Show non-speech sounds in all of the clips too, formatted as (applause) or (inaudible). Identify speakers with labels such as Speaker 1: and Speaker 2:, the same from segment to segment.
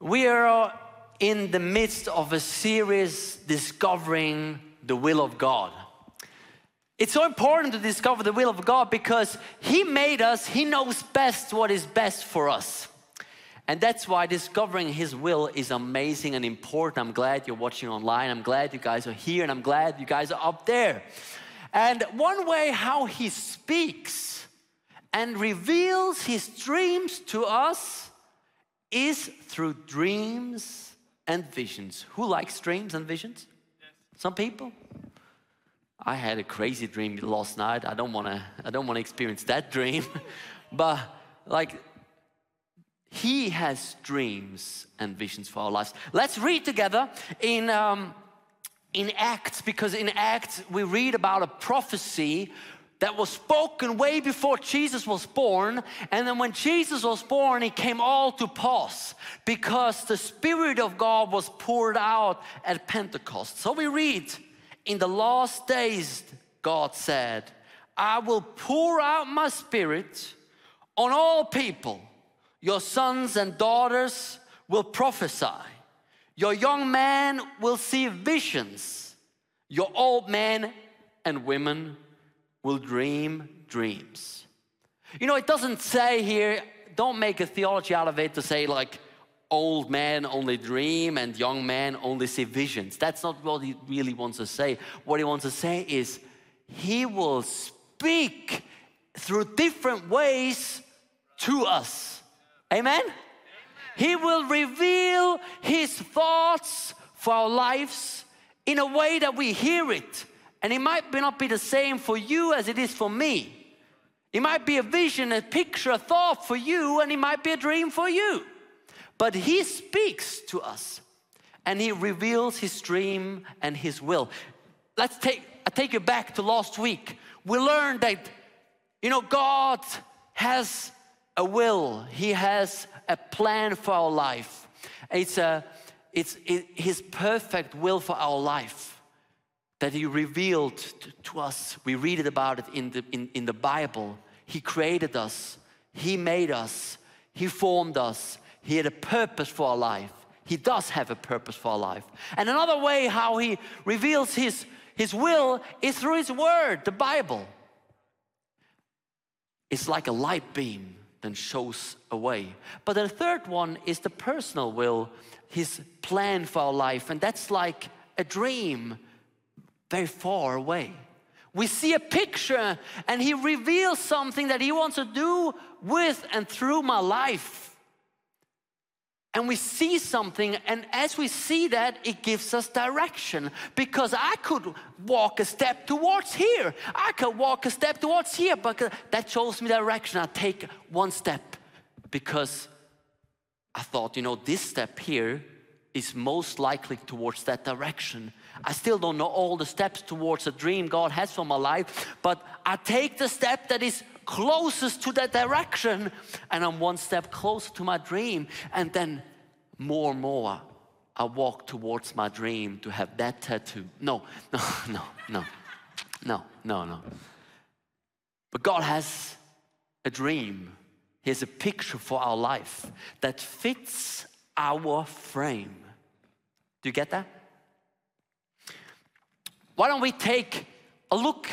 Speaker 1: We are in the midst of a series discovering the will of God. It's so important to discover the will of God because He made us, He knows best what is best for us. And that's why discovering His will is amazing and important. I'm glad you're watching online. I'm glad you guys are here and I'm glad you guys are up there. And one way how He speaks and reveals His dreams to us is through dreams and visions. Who likes dreams and visions? Some people? I had a crazy dream last night. I don't want to. I don't want to experience that dream, (laughs) but like he has dreams and visions for our lives. Let's read together in um, in Acts because in Acts we read about a prophecy that was spoken way before Jesus was born. And then when Jesus was born, it came all to pass because the Spirit of God was poured out at Pentecost. So we read in the last days, God said, I will pour out my spirit on all people. Your sons and daughters will prophesy. Your young men will see visions. Your old men and women will dream dreams. You know, it doesn't say here, don't make a theology out of it to say, like, old men only dream and young men only see visions. That's not what he really wants to say. What he wants to say is he will speak through different ways to us. Amen? Amen? He will reveal his thoughts for our lives in a way that we hear it. And it might not be the same for you as it is for me. It might be a vision, a picture, a thought for you, and it might be a dream for you. But He speaks to us and He reveals His dream and His will. Let's take, I take you back to last week. We learned that, you know, God has a will, He has a plan for our life. It's, a, it's it, His perfect will for our life that He revealed to, us. We read it about it in the, in, in the Bible. He created us, He made us, He formed us, he had a purpose for our life. He does have a purpose for our life. And another way how he reveals his, his will is through his word, the Bible. It's like a light beam that shows a way. But the third one is the personal will, his plan for our life. And that's like a dream very far away. We see a picture and he reveals something that he wants to do with and through my life and we see something, and as we see that, it gives us direction. Because I could walk a step towards here, I could walk a step towards here, but that shows me direction. I take one step because I thought, you know, this step here is most likely towards that direction. I still don't know all the steps towards a dream God has for my life, but I take the step that is closest to that direction and I'm one step closer to my dream. And then more and more, I walk towards my dream to have that tattoo. No, (laughs) no, no, no, no, no, no. But God has a dream. He has a picture for our life that fits our frame. Do you get that? Why don't we take a look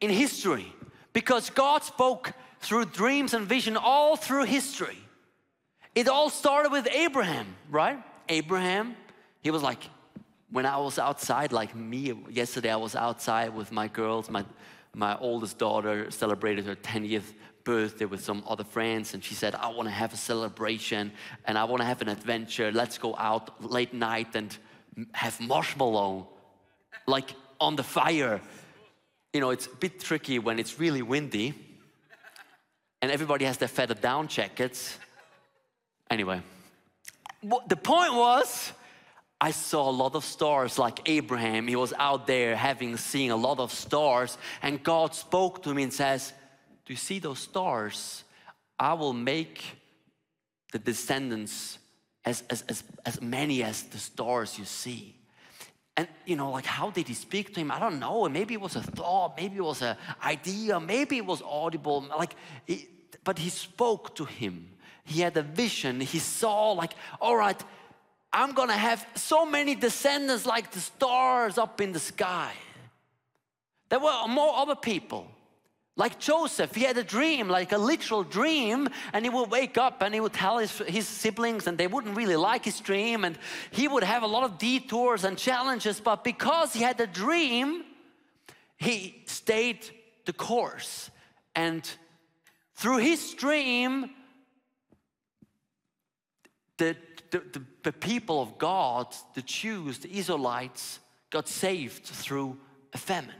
Speaker 1: in history? Because God spoke through dreams and vision all through history. It all started with Abraham, right? Abraham, he was like, when I was outside, like me, yesterday I was outside with my girls. My, my oldest daughter celebrated her 10th birthday with some other friends, and she said, I want to have a celebration and I want to have an adventure. Let's go out late night and have marshmallow, like on the fire. You know, it's a bit tricky when it's really windy and everybody has their feather down jackets Anyway, the point was, I saw a lot of stars like Abraham. He was out there having seen a lot of stars, and God spoke to me and says, Do you see those stars? I will make the descendants as, as, as, as many as the stars you see. And you know, like how did he speak to him? I don't know. Maybe it was a thought, maybe it was an idea, maybe it was audible. Like, but he spoke to him he had a vision. He saw, like, all right, I'm gonna have so many descendants like the stars up in the sky. There were more other people. Like Joseph, he had a dream, like a literal dream, and he would wake up and he would tell his, his siblings, and they wouldn't really like his dream, and he would have a lot of detours and challenges, but because he had a dream, he stayed the course. And through his dream, the, the, the, the people of God, the Jews, the Israelites, got saved through a famine.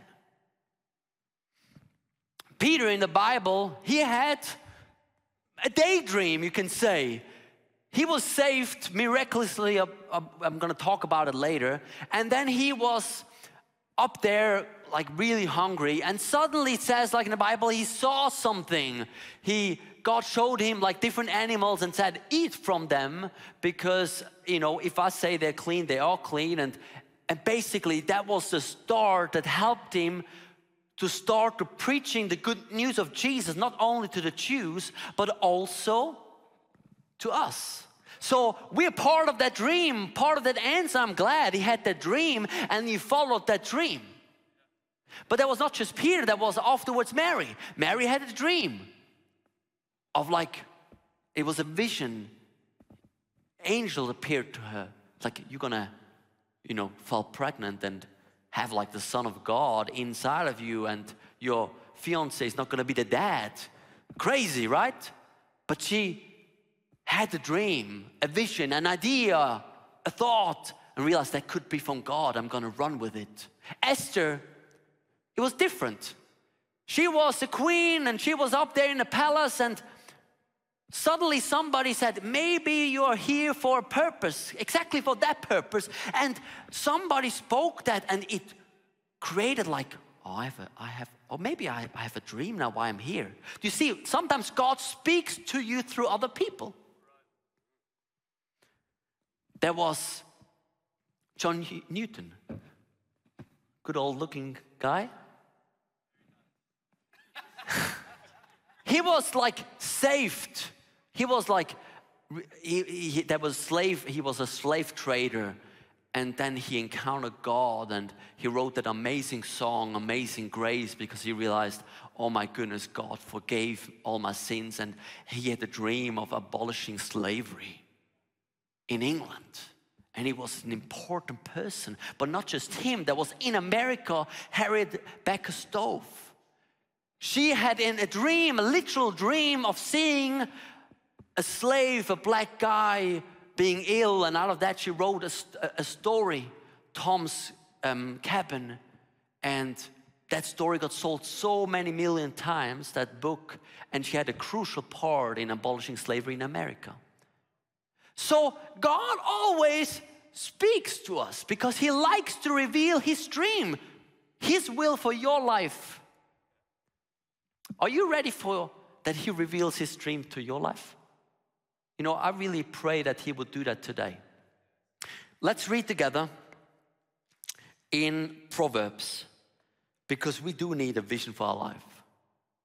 Speaker 1: Peter in the Bible, he had a daydream, you can say. He was saved miraculously. Uh, uh, I'm going to talk about it later. And then he was up there, like really hungry. And suddenly it says, like in the Bible, he saw something. He God showed him like different animals and said, eat from them because, you know, if I say they're clean, they are clean. And, and basically, that was the start that helped him to start preaching the good news of Jesus, not only to the Jews, but also to us. So we're part of that dream, part of that answer. I'm glad he had that dream and he followed that dream. But that was not just Peter, that was afterwards Mary. Mary had a dream of like, it was a vision. Angel appeared to her, like, you're gonna, you know, fall pregnant and have like the Son of God inside of you, and your fiance is not gonna be the dad. Crazy, right? But she had a dream, a vision, an idea, a thought, and realized that could be from God. I'm gonna run with it. Esther, it was different. She was a queen and she was up there in the palace, and Suddenly somebody said, maybe you're here for a purpose, exactly for that purpose. And somebody spoke that and it created like, oh, I have, a, I have or maybe I, I have a dream now why I'm here. Do you see, sometimes God speaks to you through other people. There was John Newton, good old looking guy. (laughs) he was like saved he was like, he, he, was slave, he was a slave trader and then he encountered God and he wrote that amazing song, Amazing Grace, because he realized, oh my goodness, God forgave all my sins. And he had a dream of abolishing slavery in England. And he was an important person, but not just him. There was in America Harriet Beecher Stowe. She had in a dream, a literal dream of seeing a slave, a black guy being ill, and out of that she wrote a, a story, Tom's um, Cabin, and that story got sold so many million times, that book, and she had a crucial part in abolishing slavery in America. So God always speaks to us because He likes to reveal His dream, His will for your life. Are you ready for that He reveals His dream to your life? You know, I really pray that He would do that today. Let's read together in Proverbs because we do need a vision for our life.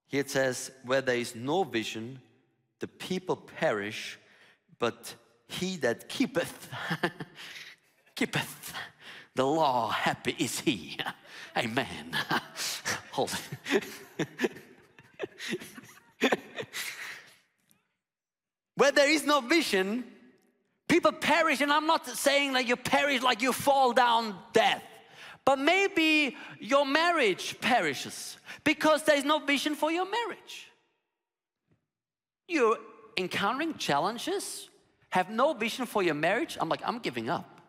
Speaker 1: Here it says, Where there is no vision, the people perish, but he that keepeth, (laughs) keepeth the law, happy is he. (laughs) Amen. (laughs) Hold Where there is no vision, people perish. And I'm not saying that you perish like you fall down death. But maybe your marriage perishes because there is no vision for your marriage. You're encountering challenges, have no vision for your marriage. I'm like, I'm giving up.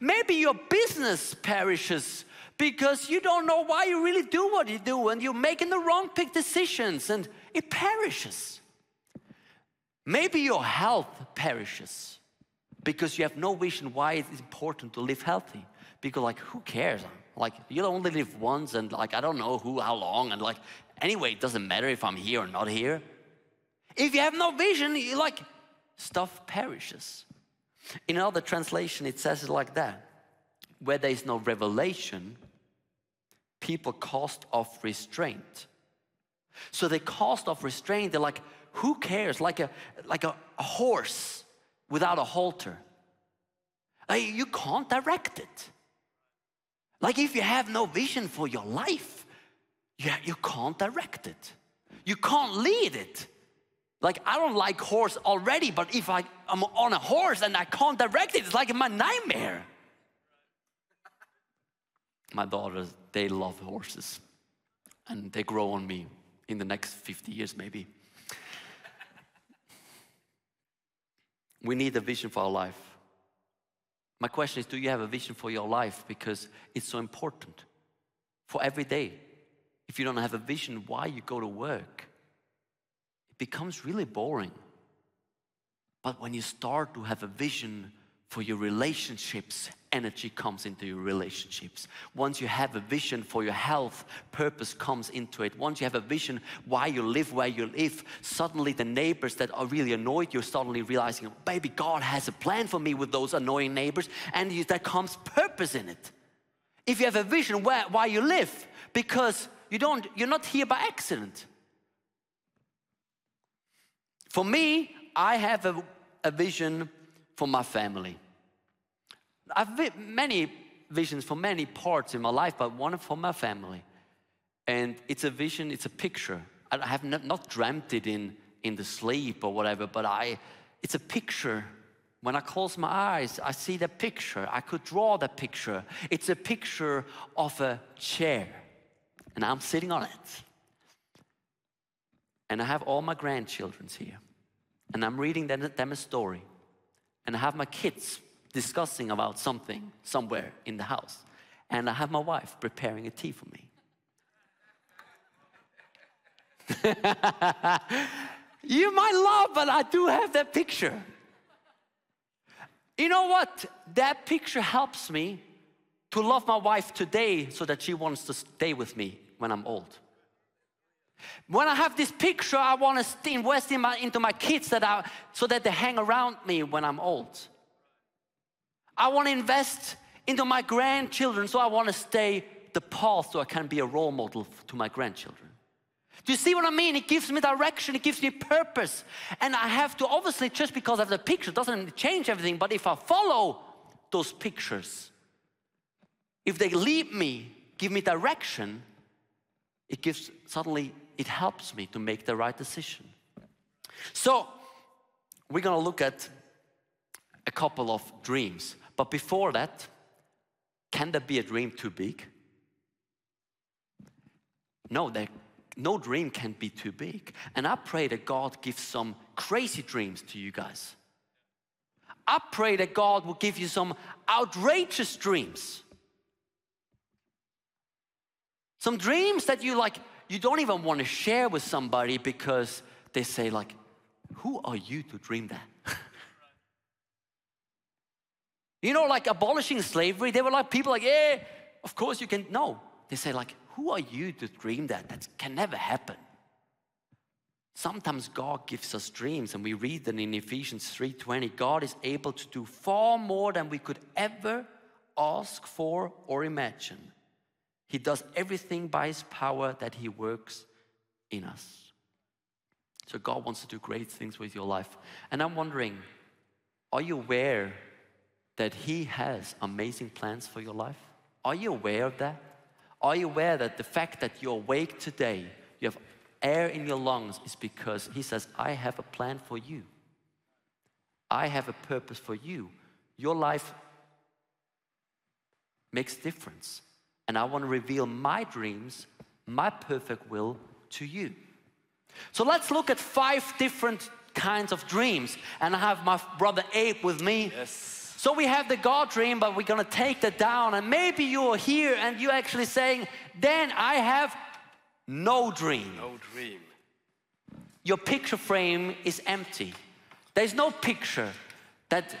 Speaker 1: Maybe your business perishes because you don't know why you really do what you do and you're making the wrong pick decisions and it perishes. Maybe your health perishes because you have no vision why it is important to live healthy. Because like, who cares? Like, you only live once and like, I don't know who, how long. And like, anyway, it doesn't matter if I'm here or not here. If you have no vision, you like, stuff perishes. In another translation, it says it like that. Where there is no revelation, people cast off restraint. So they cast off restraint, they're like, who cares? Like a, like a, a horse without a halter. Like you can't direct it. Like if you have no vision for your life, yeah, you can't direct it. You can't lead it. Like I don't like horse already, but if I, am on a horse and I can't direct it, it's like my nightmare. My daughters, they love horses and they grow on me in the next 50 years maybe. We need a vision for our life. My question is do you have a vision for your life? Because it's so important for every day. If you don't have a vision why you go to work, it becomes really boring. But when you start to have a vision for your relationships, energy comes into your relationships. Once you have a vision for your health, purpose comes into it. Once you have a vision why you live where you live, suddenly the neighbors that are really annoyed, you're suddenly realizing, oh, baby, God has a plan for me with those annoying neighbors, and there comes purpose in it. If you have a vision where, why you live, because you don't, you're not here by accident. For me, I have a, a vision for my family. I've many visions for many parts in my life, but one for my family. And it's a vision, it's a picture. I have not, dreamt it in, in the sleep or whatever, but I, it's a picture. When I close my eyes, I see the picture. I could draw the picture. It's a picture of a chair, and I'm sitting on it. And I have all my grandchildren here, and I'm reading them a story. And I have my kids discussing about something somewhere in the house. And I have my wife preparing a tea for me. (laughs) you might love, but I do have that picture. You know what? That picture helps me to love my wife today so that she wants to stay with me when I'm old. When I have this picture, I want to invest in my, into my kids that I, so that they hang around me when I'm old. I want to invest into my grandchildren, so I want to stay the path so I can be a role model to my grandchildren. Do you see what I mean? It gives me direction, it gives me purpose. And I have to, obviously, just because I have the picture doesn't change everything, but if I follow those pictures, if they lead me, give me direction, it gives, suddenly, it helps me to make the right decision. So, we're gonna look at a couple of dreams. But before that, can there be a dream too big? No, there, no dream can be too big. And I pray that God gives some crazy dreams to you guys. I pray that God will give you some outrageous dreams. Some dreams that you like, you don't even want to share with somebody because they say like, who are you to dream that? (laughs) You know, like abolishing slavery, they were like people like, yeah, of course you can. No, they say like, who are you to dream that? That can never happen. Sometimes God gives us dreams, and we read that in Ephesians 3:20, God is able to do far more than we could ever ask for or imagine. He does everything by his power that he works in us. So God wants to do great things with your life. And I'm wondering, are you aware that He has amazing plans for your life? Are you aware of that? Are you aware that the fact that you're awake today, you have air in your lungs, is because He says, I have a plan for you. I have a purpose for you. Your life makes difference. And I want to reveal my dreams, my perfect will to you. So let's look at five different kinds of dreams. And I have my brother Abe with me.
Speaker 2: Yes.
Speaker 1: So we have the God dream, but we're gonna take that down. And maybe you're here and you're actually saying, then I have no dream.
Speaker 2: No dream.
Speaker 1: Your picture frame is empty. There's no picture that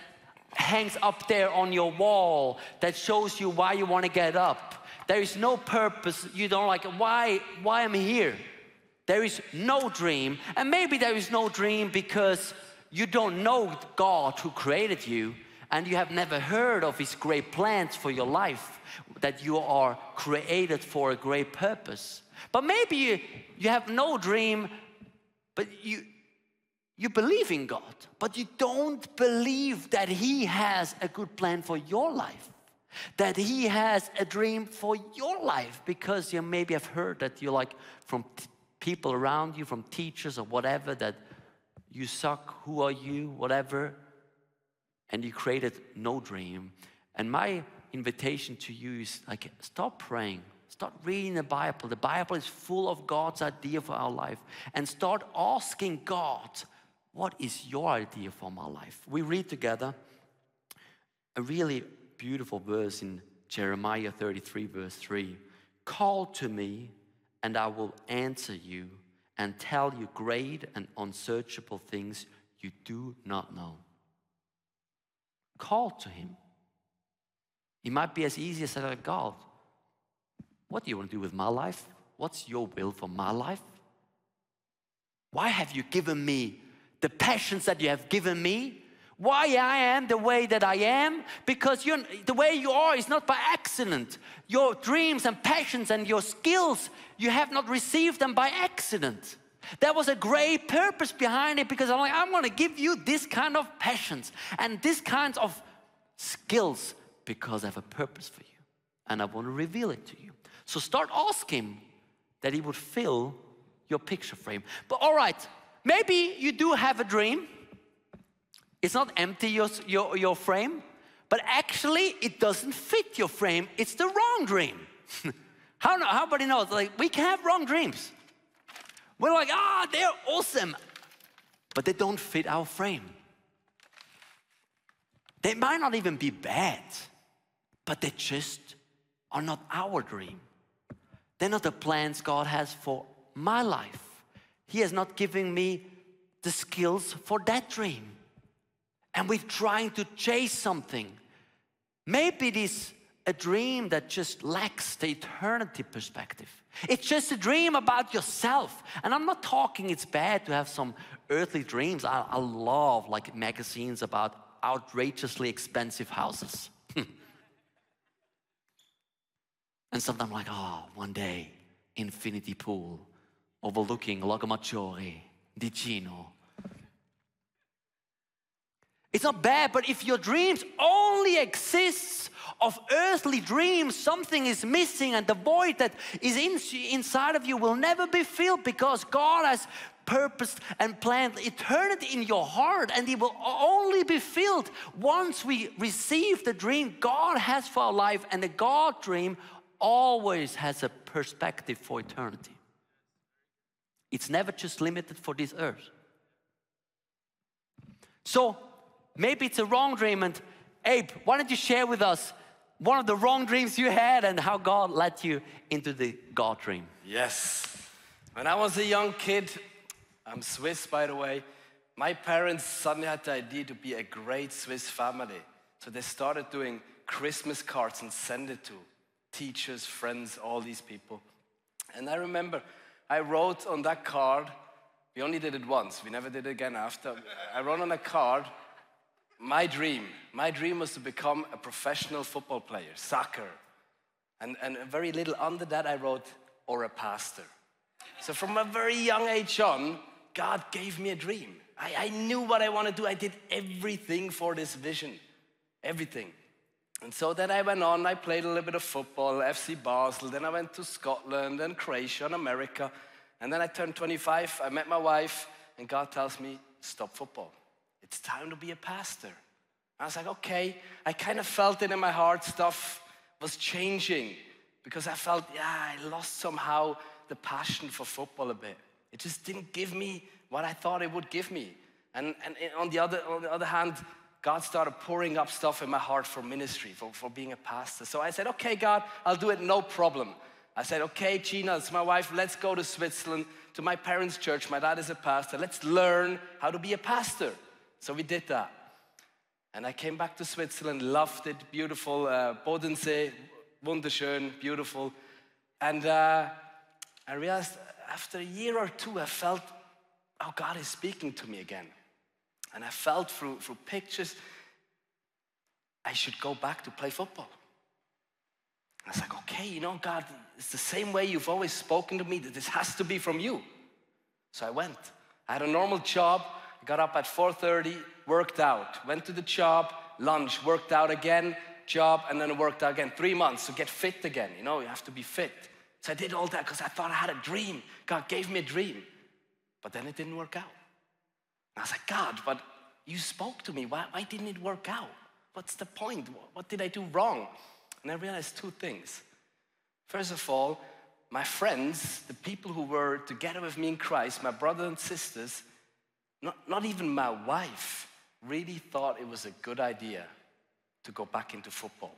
Speaker 1: hangs up there on your wall that shows you why you want to get up. There is no purpose. You don't like why why am I'm here. There is no dream. And maybe there is no dream because you don't know God who created you and you have never heard of His great plans for your life, that you are created for a great purpose. But maybe you, you have no dream, but you, you believe in God, but you don't believe that He has a good plan for your life, that He has a dream for your life, because you maybe have heard that you're like from people around you, from teachers or whatever, that you suck, who are you, whatever, and you created no dream. And my invitation to you is like, stop praying. Start reading the Bible. The Bible is full of God's idea for our life. And start asking God, what is your idea for my life? We read together a really beautiful verse in Jeremiah 33, verse 3. Call to me, and I will answer you and tell you great and unsearchable things you do not know. Call to Him. It might be as easy as saying, God, what do you want to do with my life? What's your will for my life? Why have you given me the passions that you have given me? Why I am the way that I am? Because the way you are is not by accident. Your dreams and passions and your skills, you have not received them by accident. There was a great purpose behind it because I'm like, I'm going to give you this kind of passions and this kinds of skills because I have a purpose for you and I want to reveal it to you. So start asking that He would fill your picture frame. But all right, maybe you do have a dream. It's not empty your, your, your frame, but actually it doesn't fit your frame. It's the wrong dream. (laughs) how, how everybody knows? Like we can have wrong dreams. We're like, ah, they're awesome, but they don't fit our frame. They might not even be bad, but they just are not our dream. They're not the plans God has for my life. He has not given me the skills for that dream. And we're trying to chase something. Maybe it is a dream that just lacks the eternity perspective. It's just a dream about yourself. And I'm not talking it's bad to have some earthly dreams. I, I love like magazines about outrageously expensive houses. (laughs) and sometimes I'm like, oh, one day, infinity pool, overlooking Lago Maggiore, Ticino. It's not bad, but if your dreams only exists of earthly dreams, something is missing, and the void that is in, inside of you will never be filled because God has purposed and planned eternity in your heart, and it will only be filled once we receive the dream God has for our life. And the God dream always has a perspective for eternity. It's never just limited for this earth. So maybe it's a wrong dream. And Abe, why don't you share with us one of the wrong dreams you had and how God led you into the God dream?
Speaker 2: Yes. When I was a young kid, I'm Swiss by the way, my parents suddenly had the idea to be a great Swiss family. So they started doing Christmas cards and send it to teachers, friends, all these people. And I remember I wrote on that card, we only did it once, we never did it again after. I wrote on a card, my dream. My dream was to become a professional football player, soccer. And, and very little under that, I wrote, or a pastor. So from a very young age on, God gave me a dream. I, I knew what I wanted to do. I did everything for this vision, everything. And so then I went on, I played a little bit of football, FC Basel, then I went to Scotland and Croatia and America. And then I turned 25, I met my wife, and God tells me, stop football. It's time to be a pastor. I was like, okay. I kind of felt it in my heart, stuff was changing because I felt, yeah, I lost somehow the passion for football a bit. It just didn't give me what I thought it would give me. And, and on, the other, on the other hand, God started pouring up stuff in my heart for ministry, for, for being a pastor. So I said, okay, God, I'll do it, no problem. I said, okay, Gina, it's my wife, let's go to Switzerland, to my parents' church. My dad is a pastor. Let's learn how to be a pastor. So we did that. And I came back to Switzerland, loved it, beautiful, uh, Bodensee, wunderschön, beautiful. And uh, I realized after a year or two, I felt, oh, God is speaking to me again. And I felt through, through pictures, I should go back to play football. I was like, okay, you know, God, it's the same way you've always spoken to me, that this has to be from you. So I went. I had a normal job, got up at 4.30, worked out, went to the job, lunch, worked out again, job, and then worked out again. Three months to get fit again. You know, you have to be fit. So I did all that because I thought I had a dream. God gave me a dream. But then it didn't work out. And I was like, God, but you spoke to me. Why, why didn't it work out? What's the point? What did I do wrong? And I realized two things. First of all, my friends, the people who were together with me in Christ, my brothers and sisters, not, not even my wife, really thought it was a good idea to go back into football.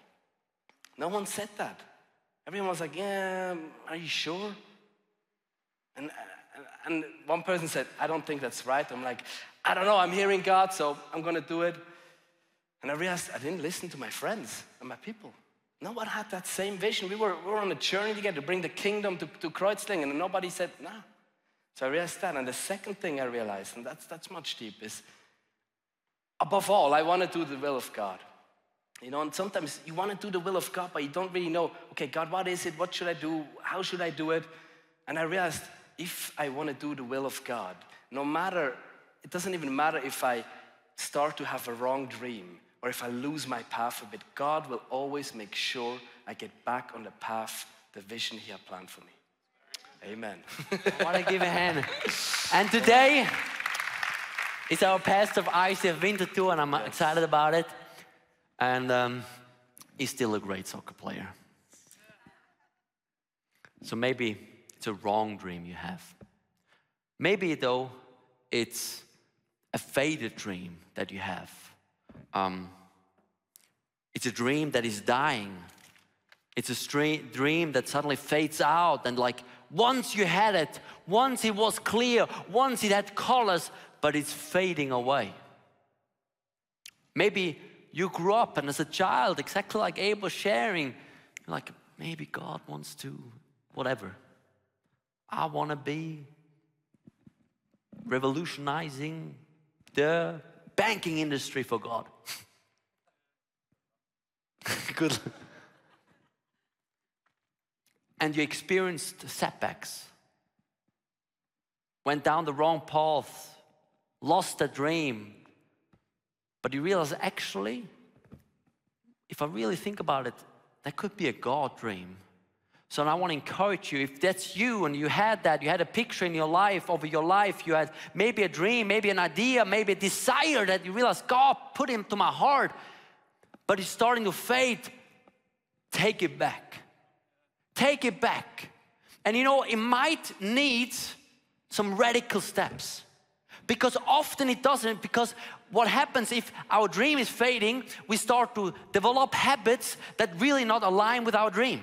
Speaker 2: No one said that. Everyone was like, Yeah, are you sure? And, uh, and one person said, I don't think that's right. I'm like, I don't know, I'm hearing God, so I'm gonna do it. And I realized I didn't listen to my friends and my people. No one had that same vision. We were, we were on a journey together to bring the kingdom to, to Kreuzlingen, and nobody said, no. So I realized that. And the second thing I realized, and that's, that's much deep, is above all, I want to do the will of God. You know, and sometimes you want to do the will of God, but you don't really know, okay, God, what is it? What should I do? How should I do it? And I realized if I want to do the will of God, no matter, it doesn't even matter if I start to have a wrong dream or if I lose my path a bit, God will always make sure I get back on the path, the vision He had planned for me. Amen.
Speaker 1: I want to give a hand. And today is our pastor of ICF Winterthur, and I'm yes. excited about it. And um, he's still a great soccer player. So maybe it's a wrong dream you have. Maybe, though, it's a faded dream that you have. Um, it's a dream that is dying. It's a dream that suddenly fades out and like once you had it, once it was clear, once it had colors, but it's fading away. Maybe you grew up and as a child, exactly like Abel sharing, like maybe God wants to, whatever. I want to be revolutionizing the banking industry for God. (laughs) Good. And you experienced setbacks, went down the wrong path, lost a dream, but you realize actually, if I really think about it, that could be a God dream. So I want to encourage you, if that's you and you had that, you had a picture in your life, over your life, you had maybe a dream, maybe an idea, maybe a desire that you realize God put into my heart, but it's starting to fade, take it back. Take it back. And you know, it might need some radical steps because often it doesn't because what happens if our dream is fading we start to develop habits that really not align with our dream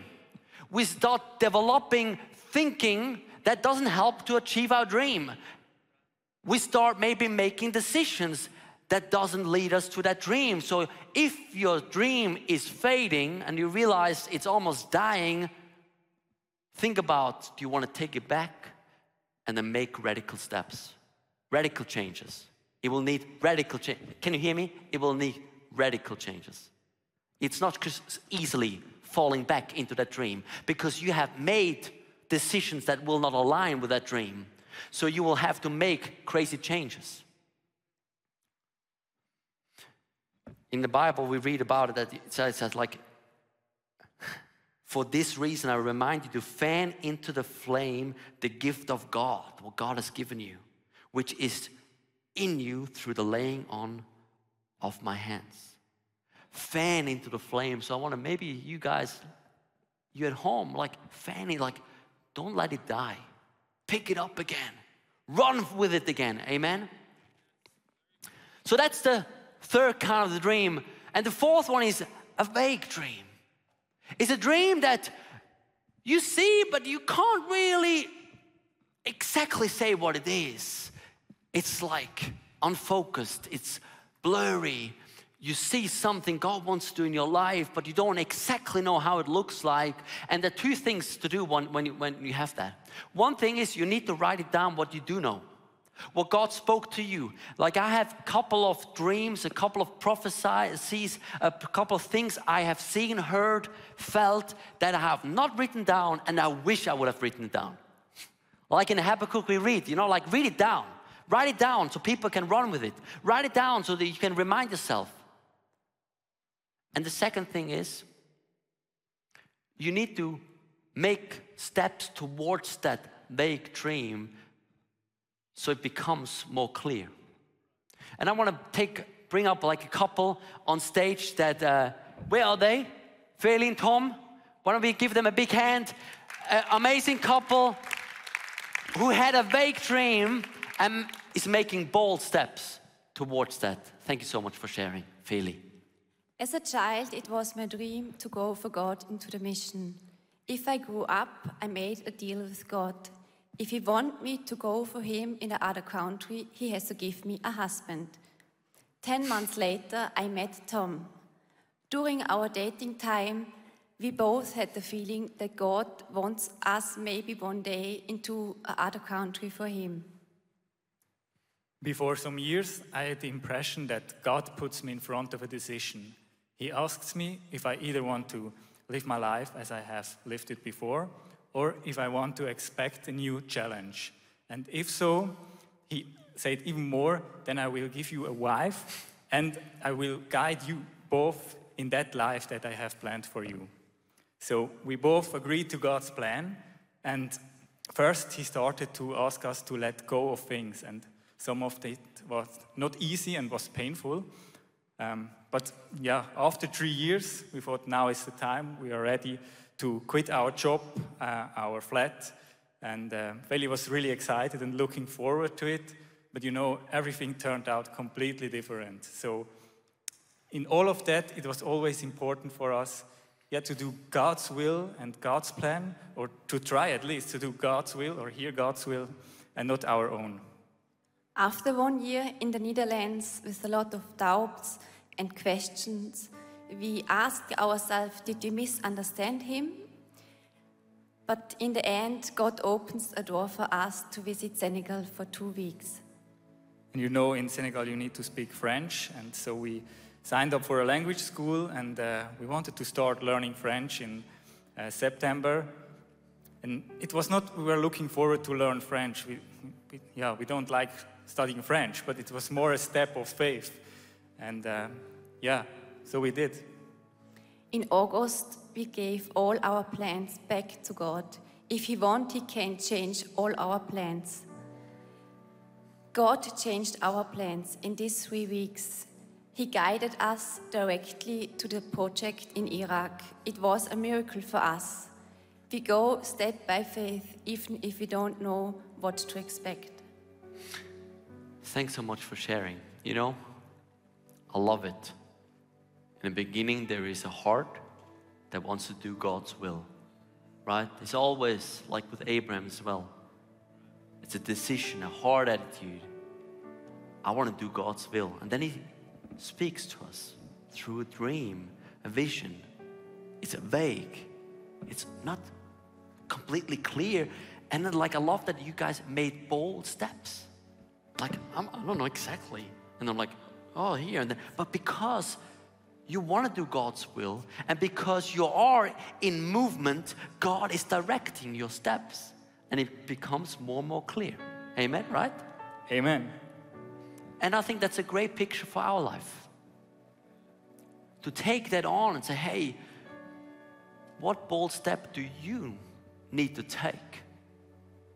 Speaker 1: we start developing thinking that doesn't help to achieve our dream. We start maybe making decisions that doesn't lead us to that dream. So if your dream is fading and you realize it's almost dying, think about do you want to take it back and then make radical steps, radical changes. It will need radical change. Can you hear me? It will need radical changes. It's not easily falling back into that dream because you have made decisions that will not align with that dream. So you will have to make crazy changes. In the Bible, we read about it that it says like, for this reason, I remind you to fan into the flame the gift of God, what God has given you, which is in you through the laying on of my hands fan into the flame. So I want to maybe you guys, you at home, like fanning, like don't let it die. Pick it up again. Run with it again. Amen. So that's the third kind of the dream. And the fourth one is a vague dream. It's a dream that you see, but you can't really exactly say what it is. It's like unfocused, it's blurry, you see something God wants to do in your life, but you don't exactly know how it looks like. And there are two things to do when, when, you, when you have that. One thing is you need to write it down what you do know, what God spoke to you. Like I have a couple of dreams, a couple of prophecies, a couple of things I have seen, heard, felt that I have not written down and I wish I would have written it down. Like in Habakkuk we read, you know, like read it down. Write it down so people can run with it. Write it down so that you can remind yourself. And the second thing is, you need to make steps towards that vague dream so it becomes more clear. And I want to take, bring up like a couple on stage that, uh, where are they? Feli and Tom? Why don't we give them a big hand? Amazing couple who had a vague dream and is making bold steps towards that. Thank you so much for sharing, Feli.
Speaker 3: As a child, it was my dream to go for God into the mission. If I grew up, I made a deal with God. If He want me to go for Him in another country, He has to give me a husband. Ten months later, I met Tom. During our dating time, we both had the feeling that God wants us maybe one day into another country for Him.
Speaker 4: Before some years, I had the impression that God puts me in front of a decision. He asks me if I either want to live my life as I have lived it before, or if I want to expect a new challenge. And if so, he said even more, then I will give you a wife and I will guide you both in that life that I have planned for you. So we both agreed to God's plan, and first he started to ask us to let go of things, and some of it was not easy and was painful. Um, but yeah, after three years, we thought now is the time. We are ready to quit our job, uh, our flat. And uh, was really excited and looking forward to it. But you know, everything turned out completely different. So, in all of that, it was always important for us yeah, to do God's will and God's plan, or to try at least to do God's will or hear God's will and not our own.
Speaker 3: After one year in the Netherlands with a lot of doubts and questions, we asked ourselves, did we misunderstand him? But in the end, God opens a door for us to visit Senegal for two weeks.
Speaker 4: And you know, in Senegal, you need to speak French, and so we signed up for a language school, and uh, we wanted to start learning French in uh, September. And it was not we were looking forward to learn French. We, we, yeah, we don't like studying French, but it was more a step of faith. And uh, yeah, so we did.
Speaker 3: In August, we gave all our plans back to God. If He wants, He can change all our plans. God changed our plans in these three weeks. He guided us directly to the project in Iraq. It was a miracle for us. We go step by faith, even if we don't know what to expect.
Speaker 1: Thanks so much for sharing. You know, I love it. In the beginning, there is a heart that wants to do God's will, right? It's always like with Abraham as well. It's a decision, a hard attitude. I want to do God's will. And then He speaks to us through a dream, a vision. It's vague, it's not completely clear. And then, like, I love that you guys made bold steps. Like, I'm, I do not know exactly. And I'm like, oh, here. And then, but because you want to do God's will, and because you are in movement, God is directing your steps. And it becomes more and more clear. Amen, right?
Speaker 4: Amen.
Speaker 1: And I think that's a great picture for our life. To take that on and say, hey, what bold step do you need to take?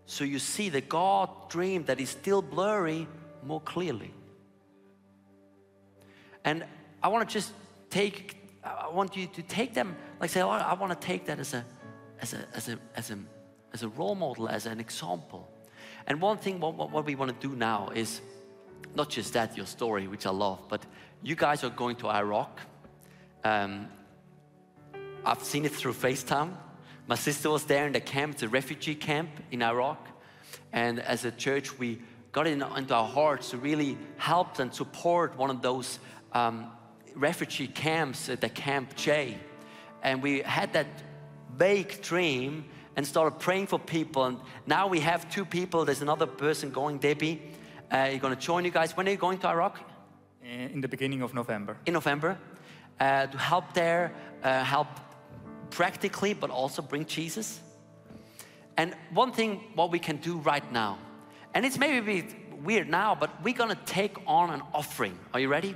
Speaker 1: So you see the God dream that is still blurry more clearly. And I want to just take, I want you to take them, like say, oh, I want to take that as a, as a, as a, as a, as a role model, as an example. And one thing, what, what we want to do now is not just that, your story, which I love, but you guys are going to Iraq. Um, I've seen it through FaceTime. My sister was there in the camp, a refugee camp in Iraq. And as a church, we got it into our hearts to really help and support one of those um, refugee camps at the Camp J. And we had that vague dream and started praying for people. And now we have two people. There's another person going, Debbie. Uh, you're going to join you guys. When are you going to Iraq?
Speaker 4: In the beginning of November.
Speaker 1: In November. Uh, to help there, uh, help practically, but also bring Jesus. And one thing, what we can do right now, and it's maybe weird now, but we're gonna take on an offering. Are you ready?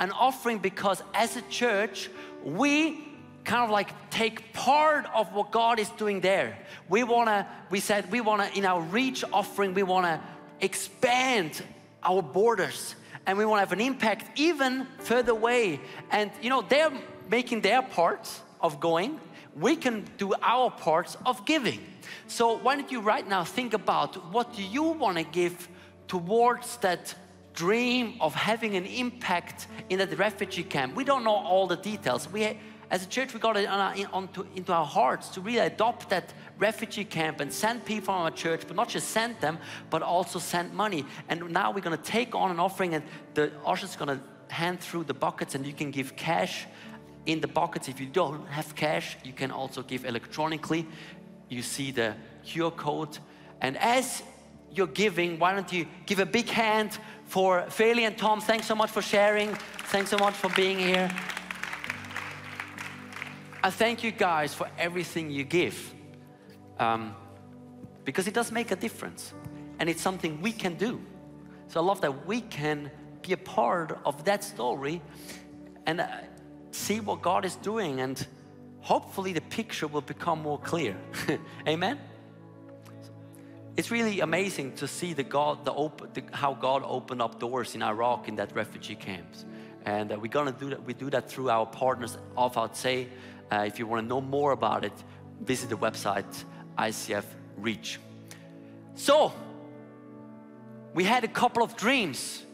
Speaker 1: An offering because as a church, we kind of like take part of what God is doing there. We wanna, we said we wanna, in our reach offering, we wanna expand our borders and we wanna have an impact even further away. And you know, they're making their part of going, we can do our parts of giving. So why don't you right now think about what do you want to give towards that dream of having an impact in that refugee camp. We don't know all the details. We, as a church, we got it on our, in, onto, into our hearts to really adopt that refugee camp and send people from our church, but not just send them, but also send money. And now we're going to take on an offering, and the usher's going to hand through the buckets, and you can give cash in the buckets. If you don't have cash, you can also give electronically. You see the QR code. And as you're giving, why don't you give a big hand for Feli and Tom? Thanks so much for sharing. Thanks so much for being here. I thank you guys for everything you give um, because it does make a difference and it's something we can do. So I love that we can be a part of that story and uh, see what God is doing, and hopefully the picture will become more clear. (laughs) Amen. It's really amazing to see the God, the open, the, how God opened up doors in Iraq in that refugee camps, and uh, we're gonna do that. We do that through our partners of Outsay. Uh, if you want to know more about it, visit the website ICF Reach. So we had a couple of dreams.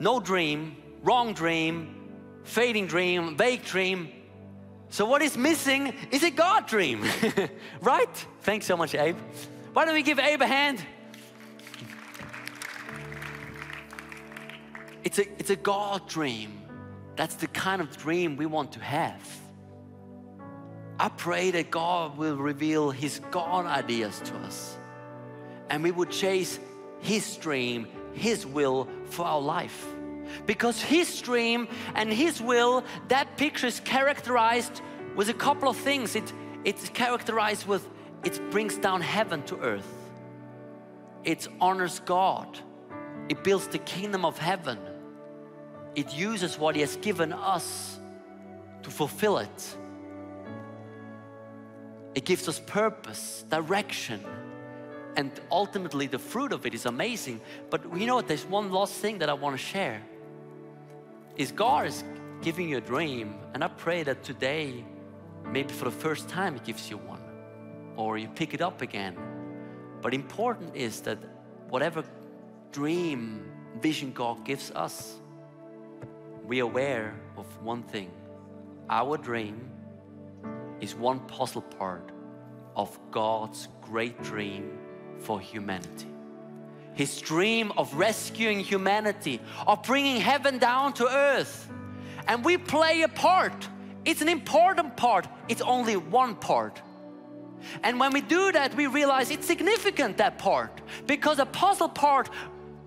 Speaker 1: No dream wrong dream, fading dream, vague dream. So, what is missing is a God dream, (laughs) right? Thanks so much, Abe. Why don't we give Abe a hand? It's a, it's a God dream. That's the kind of dream we want to have. I pray that God will reveal His God ideas to us and we would chase His dream, His will for our life. Because his dream and his will, that picture is characterized with a couple of things. It, it's characterized with, it brings down heaven to earth. It honors God. It builds the kingdom of heaven. It uses what he has given us to fulfill it. It gives us purpose, direction, and ultimately the fruit of it is amazing. But you know what? There's one last thing that I want to share is God is giving you a dream. And I pray that today, maybe for the first time, He gives you one, or you pick it up again. But important is that whatever dream, vision God gives us, we are aware of one thing. Our dream is one puzzle part of God's great dream for humanity his dream of rescuing humanity, of bringing heaven down to earth. And we play a part. It's an important part, it's only one part. And when we do that, we realize it's significant, that part, because a puzzle part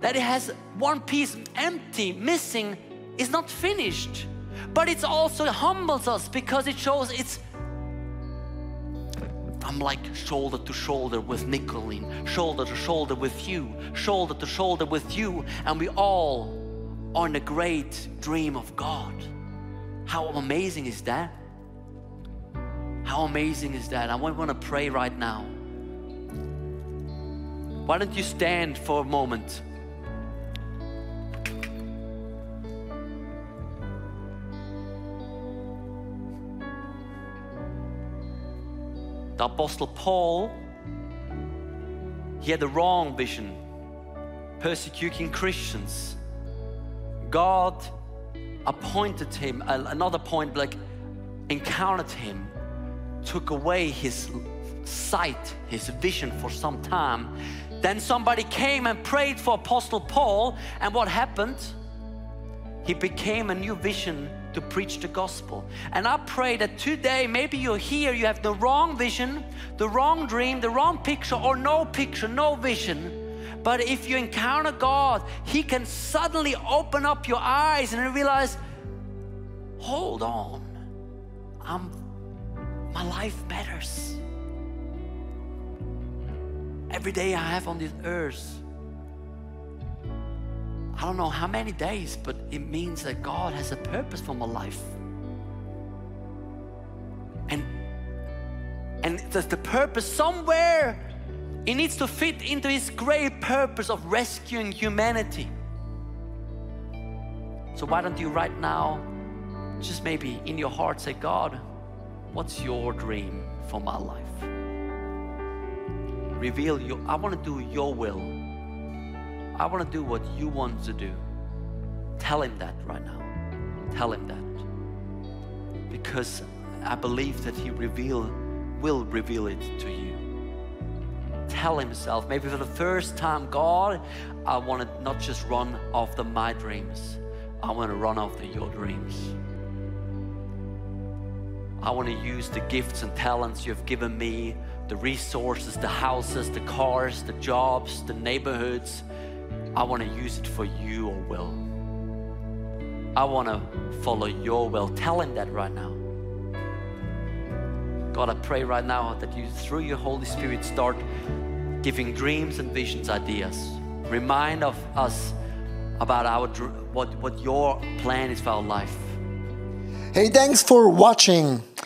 Speaker 1: that it has one piece empty, missing, is not finished. But it also humbles us because it shows it's I'm like shoulder to shoulder with Nicolene, shoulder to shoulder with you, shoulder to shoulder with you, and we all are in a great dream of God. How amazing is that? How amazing is that? I want to pray right now. Why don't you stand for a moment? The Apostle Paul, he had the wrong vision, persecuting Christians. God appointed him, another point, like encountered him, took away his sight, his vision for some time. Then somebody came and prayed for Apostle Paul, and what happened? He became a new vision to preach the gospel. And I pray that today, maybe you're here, you have the wrong vision, the wrong dream, the wrong picture, or no picture, no vision. But if you encounter God, He can suddenly open up your eyes and realize, hold on, I'm, my life matters. every day I have on this earth, I don't know how many days, but it means that God has a purpose for my life. And and there's the purpose somewhere. It needs to fit into his great purpose of rescuing humanity. So why don't you right now just maybe in your heart say, God, what's your dream for my life? Reveal your I want to do your will. I want to do what you want to do. Tell him that right now. Tell him that. Because I believe that he reveal will reveal it to you. Tell himself, maybe for the first time, God, I want to not just run after my dreams, I want to run after your dreams. I want to use the gifts and talents you have given me, the resources, the houses, the cars, the jobs, the neighborhoods. I want to use it for your will. I want to follow your will. Tell him that right now. God, I pray right now that you, through your Holy Spirit, start giving dreams and visions, ideas. Remind of us about our what, what your plan is for our life.
Speaker 5: Hey, thanks for watching.